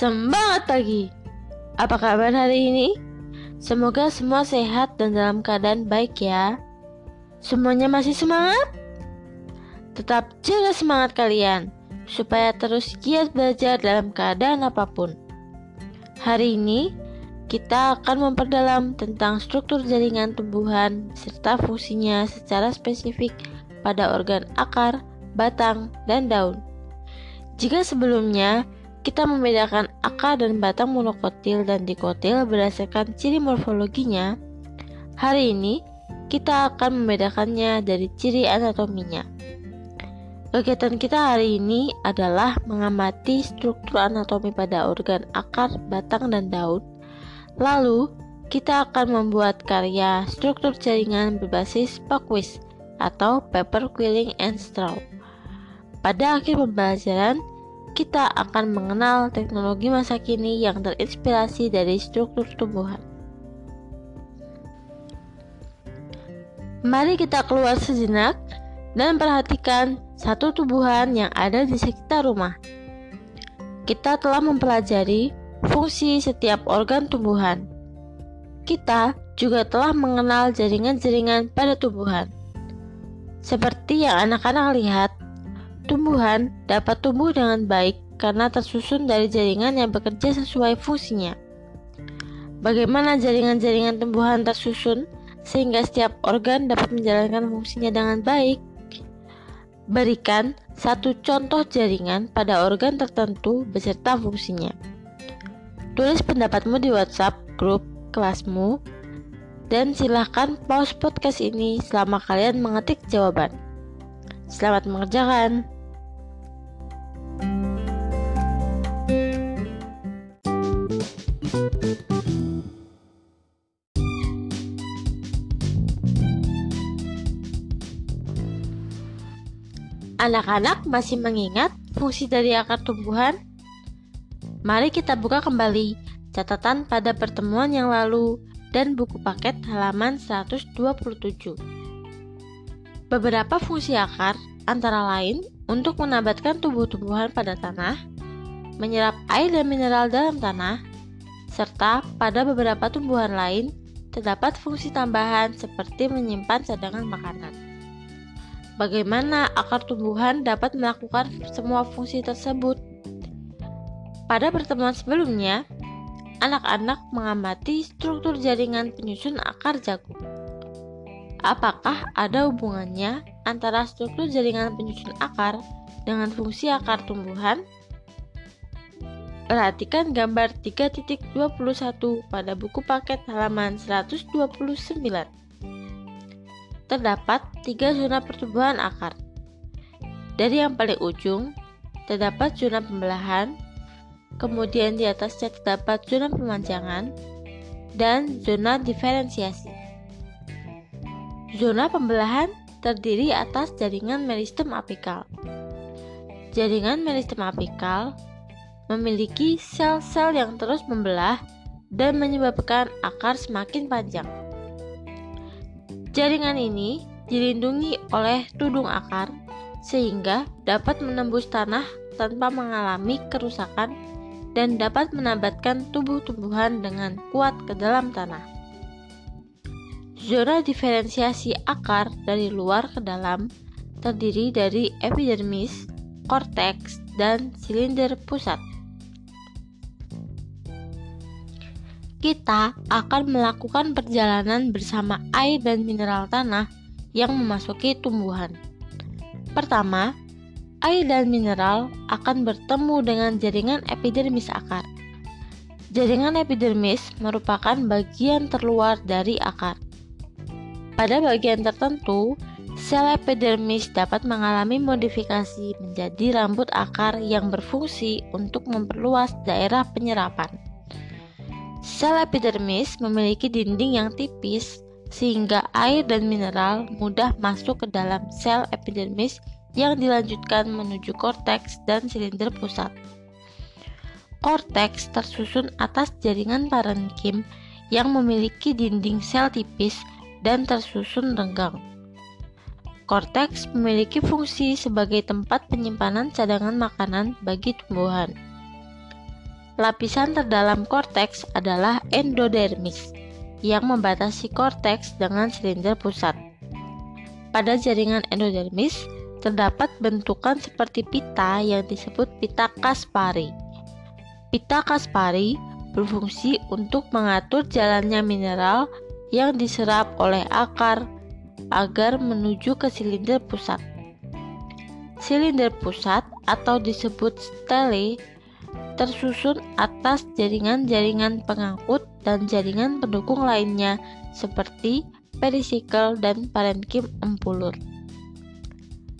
Semangat pagi. Apa kabar hari ini? Semoga semua sehat dan dalam keadaan baik ya. Semuanya masih semangat? Tetap jaga semangat kalian supaya terus giat belajar dalam keadaan apa pun. Hari ini kita akan memperdalam tentang struktur jaringan tumbuhan serta fungsinya secara spesifik pada organ akar, batang, dan daun. Jika sebelumnya kita membedakan akar dan batang monokotil dan dikotil berdasarkan ciri morfologinya. Hari ini, kita akan membedakannya dari ciri anatominya. Kegiatan kita hari ini adalah mengamati struktur anatomi pada organ akar, batang, dan daun. Lalu, kita akan membuat karya struktur jaringan berbasis Pockwis atau Paper Quilling and Straw. Pada akhir pembelajaran, kita akan mengenal teknologi masa kini yang terinspirasi dari struktur tumbuhan. Mari kita keluar sejenak dan perhatikan satu tumbuhan yang ada di sekitar rumah. Kita telah mempelajari fungsi setiap organ tumbuhan. Kita juga telah mengenal jaringan-jaringan pada tumbuhan. Seperti yang anak-anak lihat, Tumbuhan dapat tumbuh dengan baik karena tersusun dari jaringan yang bekerja sesuai fungsinya. Bagaimana jaringan-jaringan tumbuhan tersusun sehingga setiap organ dapat menjalankan fungsinya dengan baik? Berikan satu contoh jaringan pada organ tertentu beserta fungsinya. Tulis pendapatmu di WhatsApp grup kelasmu dan silahkan pause podcast ini selama kalian mengetik jawaban. Selamat mengerjakan. Anak-anak masih mengingat fungsi dari akar tumbuhan? Mari kita buka kembali catatan pada pertemuan yang lalu dan buku paket halaman 127. Beberapa fungsi akar antara lain untuk menabatkan tumbuh-tumbuhan pada tanah, menyerap air dan mineral dalam tanah, serta pada beberapa tumbuhan lain terdapat fungsi tambahan seperti menyimpan cadangan makanan bagaimana akar tumbuhan dapat melakukan semua fungsi tersebut. Pada pertemuan sebelumnya, anak-anak mengamati struktur jaringan penyusun akar jagung. Apakah ada hubungannya antara struktur jaringan penyusun akar dengan fungsi akar tumbuhan? Perhatikan gambar 3.21 pada buku paket halaman 129 terdapat tiga zona pertumbuhan akar. Dari yang paling ujung, terdapat zona pembelahan, kemudian di atasnya terdapat zona pemanjangan, dan zona diferensiasi. Zona pembelahan terdiri atas jaringan meristem apikal. Jaringan meristem apikal memiliki sel-sel yang terus membelah dan menyebabkan akar semakin panjang. Jaringan ini dilindungi oleh tudung akar sehingga dapat menembus tanah tanpa mengalami kerusakan dan dapat menabatkan tubuh-tumbuhan dengan kuat ke dalam tanah. Zona diferensiasi akar dari luar ke dalam terdiri dari epidermis, korteks, dan silinder pusat. Kita akan melakukan perjalanan bersama air dan mineral tanah yang memasuki tumbuhan. Pertama, air dan mineral akan bertemu dengan jaringan epidermis akar. Jaringan epidermis merupakan bagian terluar dari akar. Pada bagian tertentu, sel epidermis dapat mengalami modifikasi menjadi rambut akar yang berfungsi untuk memperluas daerah penyerapan. Sel epidermis memiliki dinding yang tipis sehingga air dan mineral mudah masuk ke dalam sel epidermis yang dilanjutkan menuju korteks dan silinder pusat. Korteks tersusun atas jaringan parenkim yang memiliki dinding sel tipis dan tersusun renggang. Korteks memiliki fungsi sebagai tempat penyimpanan cadangan makanan bagi tumbuhan. Lapisan terdalam korteks adalah endodermis yang membatasi korteks dengan silinder pusat. Pada jaringan endodermis terdapat bentukan seperti pita yang disebut pita Kaspari. Pita Kaspari berfungsi untuk mengatur jalannya mineral yang diserap oleh akar agar menuju ke silinder pusat. Silinder pusat atau disebut stele tersusun atas jaringan-jaringan pengangkut dan jaringan pendukung lainnya seperti perisikel dan parenkim empulur.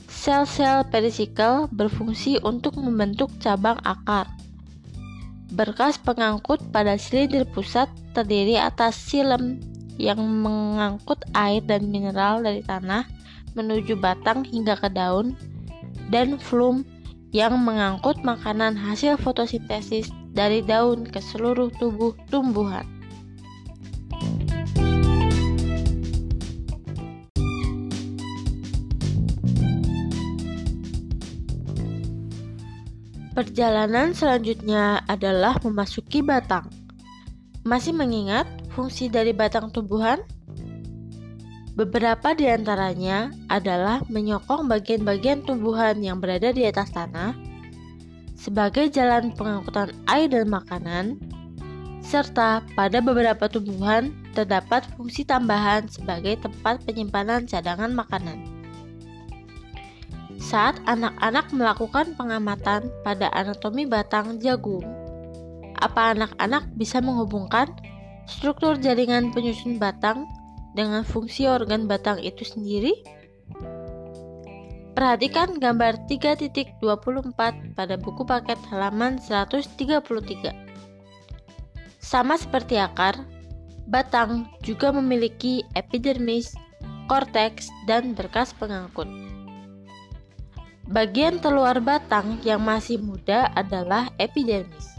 Sel-sel perisikel berfungsi untuk membentuk cabang akar. Berkas pengangkut pada silinder pusat terdiri atas silem yang mengangkut air dan mineral dari tanah menuju batang hingga ke daun, dan flum yang mengangkut makanan hasil fotosintesis dari daun ke seluruh tubuh tumbuhan. Perjalanan selanjutnya adalah memasuki batang. Masih mengingat fungsi dari batang tumbuhan? Beberapa di antaranya adalah menyokong bagian-bagian tumbuhan yang berada di atas tanah sebagai jalan pengangkutan air dan makanan, serta pada beberapa tumbuhan terdapat fungsi tambahan sebagai tempat penyimpanan cadangan makanan. Saat anak-anak melakukan pengamatan pada anatomi batang jagung, apa anak-anak bisa menghubungkan struktur jaringan penyusun batang dengan fungsi organ batang itu sendiri? Perhatikan gambar 3.24 pada buku paket halaman 133. Sama seperti akar, batang juga memiliki epidermis, korteks, dan berkas pengangkut. Bagian terluar batang yang masih muda adalah epidermis.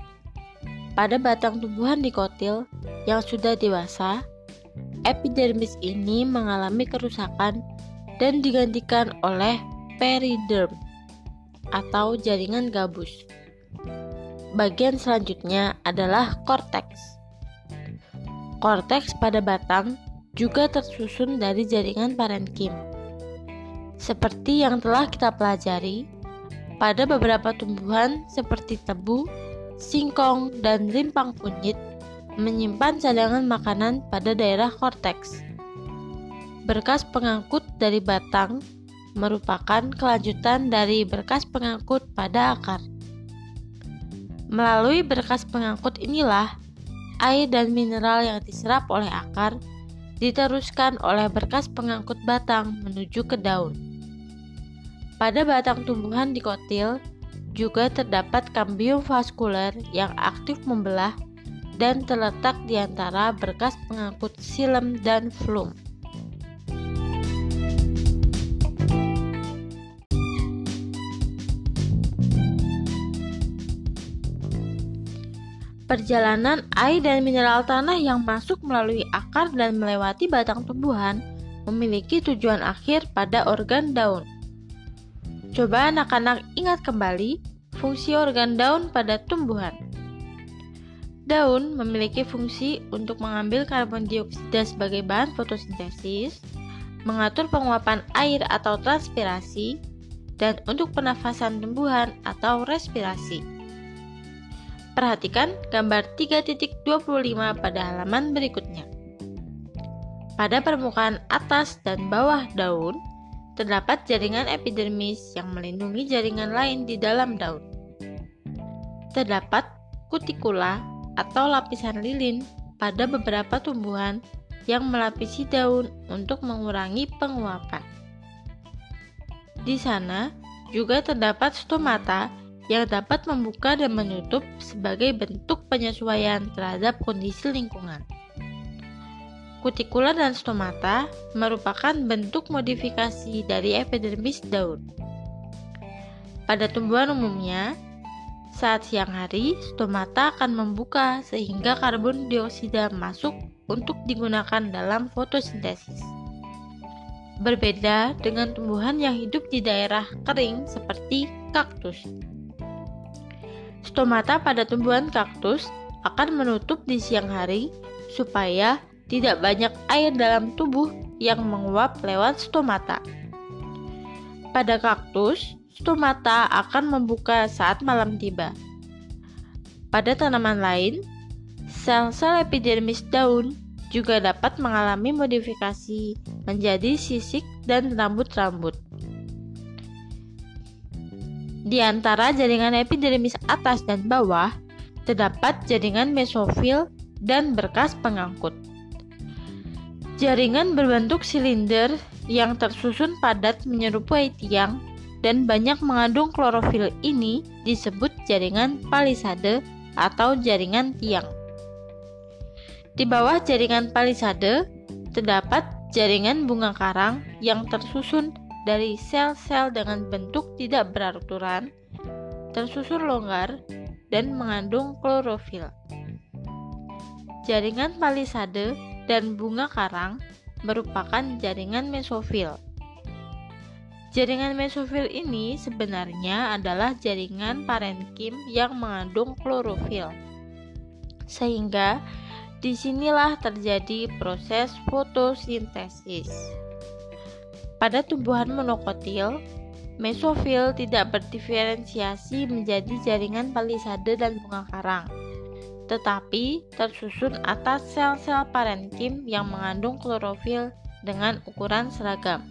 Pada batang tumbuhan dikotil yang sudah dewasa, epidermis ini mengalami kerusakan dan digantikan oleh periderm atau jaringan gabus. Bagian selanjutnya adalah korteks. Korteks pada batang juga tersusun dari jaringan parenkim. Seperti yang telah kita pelajari, pada beberapa tumbuhan seperti tebu, singkong, dan rimpang kunyit menyimpan cadangan makanan pada daerah korteks. Berkas pengangkut dari batang merupakan kelanjutan dari berkas pengangkut pada akar. Melalui berkas pengangkut inilah, air dan mineral yang diserap oleh akar diteruskan oleh berkas pengangkut batang menuju ke daun. Pada batang tumbuhan dikotil juga terdapat kambium vaskuler yang aktif membelah dan terletak di antara berkas pengangkut silem dan flum. Perjalanan air dan mineral tanah yang masuk melalui akar dan melewati batang tumbuhan memiliki tujuan akhir pada organ daun. Coba anak-anak ingat kembali fungsi organ daun pada tumbuhan. Daun memiliki fungsi untuk mengambil karbon dioksida sebagai bahan fotosintesis, mengatur penguapan air atau transpirasi, dan untuk penafasan tumbuhan atau respirasi. Perhatikan gambar 3.25 pada halaman berikutnya. Pada permukaan atas dan bawah daun, terdapat jaringan epidermis yang melindungi jaringan lain di dalam daun. Terdapat kutikula atau lapisan lilin pada beberapa tumbuhan yang melapisi daun untuk mengurangi penguapan. Di sana juga terdapat stomata yang dapat membuka dan menutup sebagai bentuk penyesuaian terhadap kondisi lingkungan. Kutikula dan stomata merupakan bentuk modifikasi dari epidermis daun. Pada tumbuhan umumnya, saat siang hari, stomata akan membuka sehingga karbon dioksida masuk untuk digunakan dalam fotosintesis. Berbeda dengan tumbuhan yang hidup di daerah kering seperti kaktus. Stomata pada tumbuhan kaktus akan menutup di siang hari supaya tidak banyak air dalam tubuh yang menguap lewat stomata. Pada kaktus, stomata akan membuka saat malam tiba. Pada tanaman lain, sel-sel epidermis daun juga dapat mengalami modifikasi menjadi sisik dan rambut-rambut. Di antara jaringan epidermis atas dan bawah, terdapat jaringan mesofil dan berkas pengangkut. Jaringan berbentuk silinder yang tersusun padat menyerupai tiang dan banyak mengandung klorofil ini disebut jaringan palisade atau jaringan tiang. Di bawah jaringan palisade terdapat jaringan bunga karang yang tersusun dari sel-sel dengan bentuk tidak beraturan, tersusun longgar, dan mengandung klorofil. Jaringan palisade dan bunga karang merupakan jaringan mesofil. Jaringan mesofil ini sebenarnya adalah jaringan parenkim yang mengandung klorofil. Sehingga Di sinilah terjadi proses fotosintesis. Pada tumbuhan monokotil, mesofil tidak berdiferensiasi menjadi jaringan palisade dan bunga karang, tetapi tersusun atas sel-sel parenkim yang mengandung klorofil dengan ukuran seragam.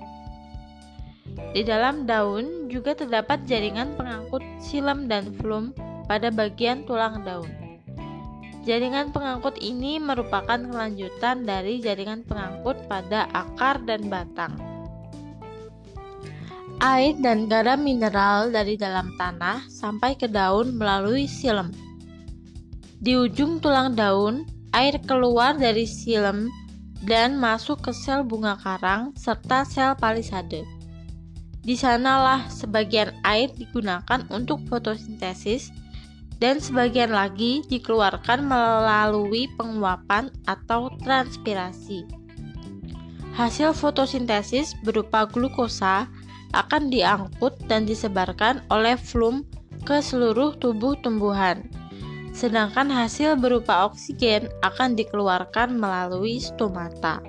Di dalam daun juga terdapat jaringan pengangkut silem dan flum pada bagian tulang daun. Jaringan pengangkut ini merupakan kelanjutan dari jaringan pengangkut pada akar dan batang. Air dan garam mineral dari dalam tanah sampai ke daun melalui silem. Di ujung tulang daun, air keluar dari silem dan masuk ke sel bunga karang serta sel palisade. Di sanalah sebagian air digunakan untuk fotosintesis dan sebagian lagi dikeluarkan melalui penguapan atau transpirasi. Hasil fotosintesis berupa glukosa akan diangkut dan disebarkan oleh flum ke seluruh tubuh tumbuhan. Sedangkan hasil berupa oksigen akan dikeluarkan melalui stomata.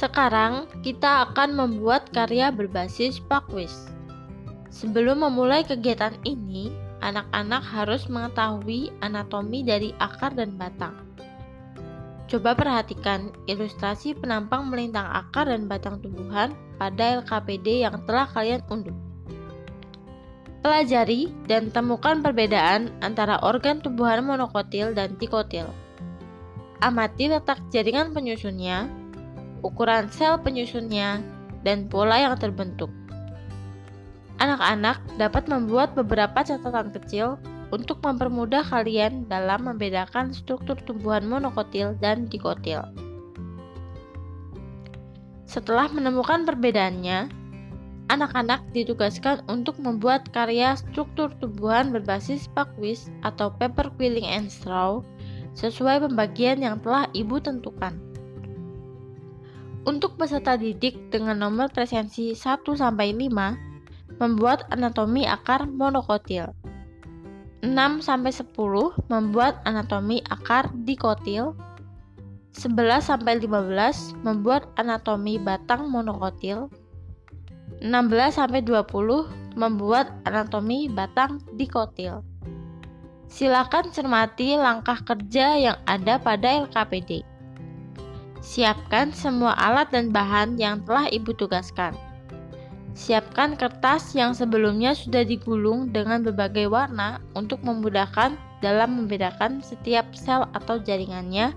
Sekarang kita akan membuat karya berbasis Pakwiz. Sebelum memulai kegiatan ini, anak-anak harus mengetahui anatomi dari akar dan batang. Coba perhatikan ilustrasi penampang melintang akar dan batang tumbuhan pada LKPD yang telah kalian unduh. Pelajari dan temukan perbedaan antara organ tumbuhan monokotil dan dikotil. Amati letak jaringan penyusunnya ukuran sel penyusunnya, dan pola yang terbentuk. Anak-anak dapat membuat beberapa catatan kecil untuk mempermudah kalian dalam membedakan struktur tumbuhan monokotil dan dikotil. Setelah menemukan perbedaannya, anak-anak ditugaskan untuk membuat karya struktur tumbuhan berbasis Pakwiz atau paper quilling and straw sesuai pembagian yang telah ibu tentukan. Untuk peserta didik dengan nomor presensi 1 sampai 5 membuat anatomi akar monokotil. 6 sampai 10 membuat anatomi akar dikotil. 11 sampai 15 membuat anatomi batang monokotil. 16 sampai 20 membuat anatomi batang dikotil. Silakan cermati langkah kerja yang ada pada LKPD. Siapkan semua alat dan bahan yang telah Ibu tugaskan. Siapkan kertas yang sebelumnya sudah digulung dengan berbagai warna untuk memudahkan dalam membedakan setiap sel atau jaringannya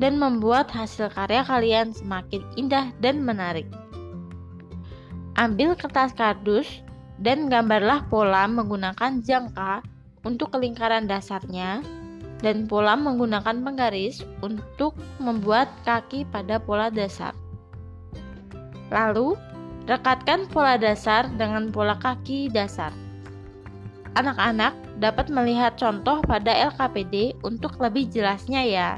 dan membuat hasil karya kalian semakin indah dan menarik. Ambil kertas kardus dan gambarlah pola menggunakan jangka untuk kelingkaran dasarnya dan pola menggunakan penggaris untuk membuat kaki pada pola dasar. Lalu, rekatkan pola dasar dengan pola kaki dasar. Anak-anak dapat melihat contoh pada LKPD untuk lebih jelasnya ya.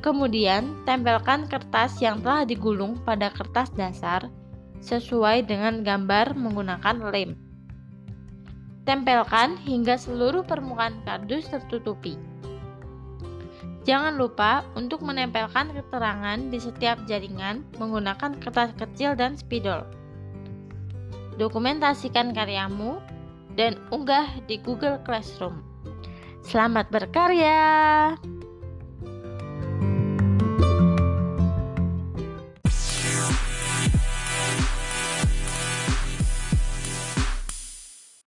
Kemudian, tempelkan kertas yang telah digulung pada kertas dasar sesuai dengan gambar menggunakan lem. Tempelkan hingga seluruh permukaan kardus tertutupi. Jangan lupa untuk menempelkan keterangan di setiap jaringan menggunakan kertas kecil dan spidol. Dokumentasikan karyamu dan unggah di Google Classroom. Selamat berkarya!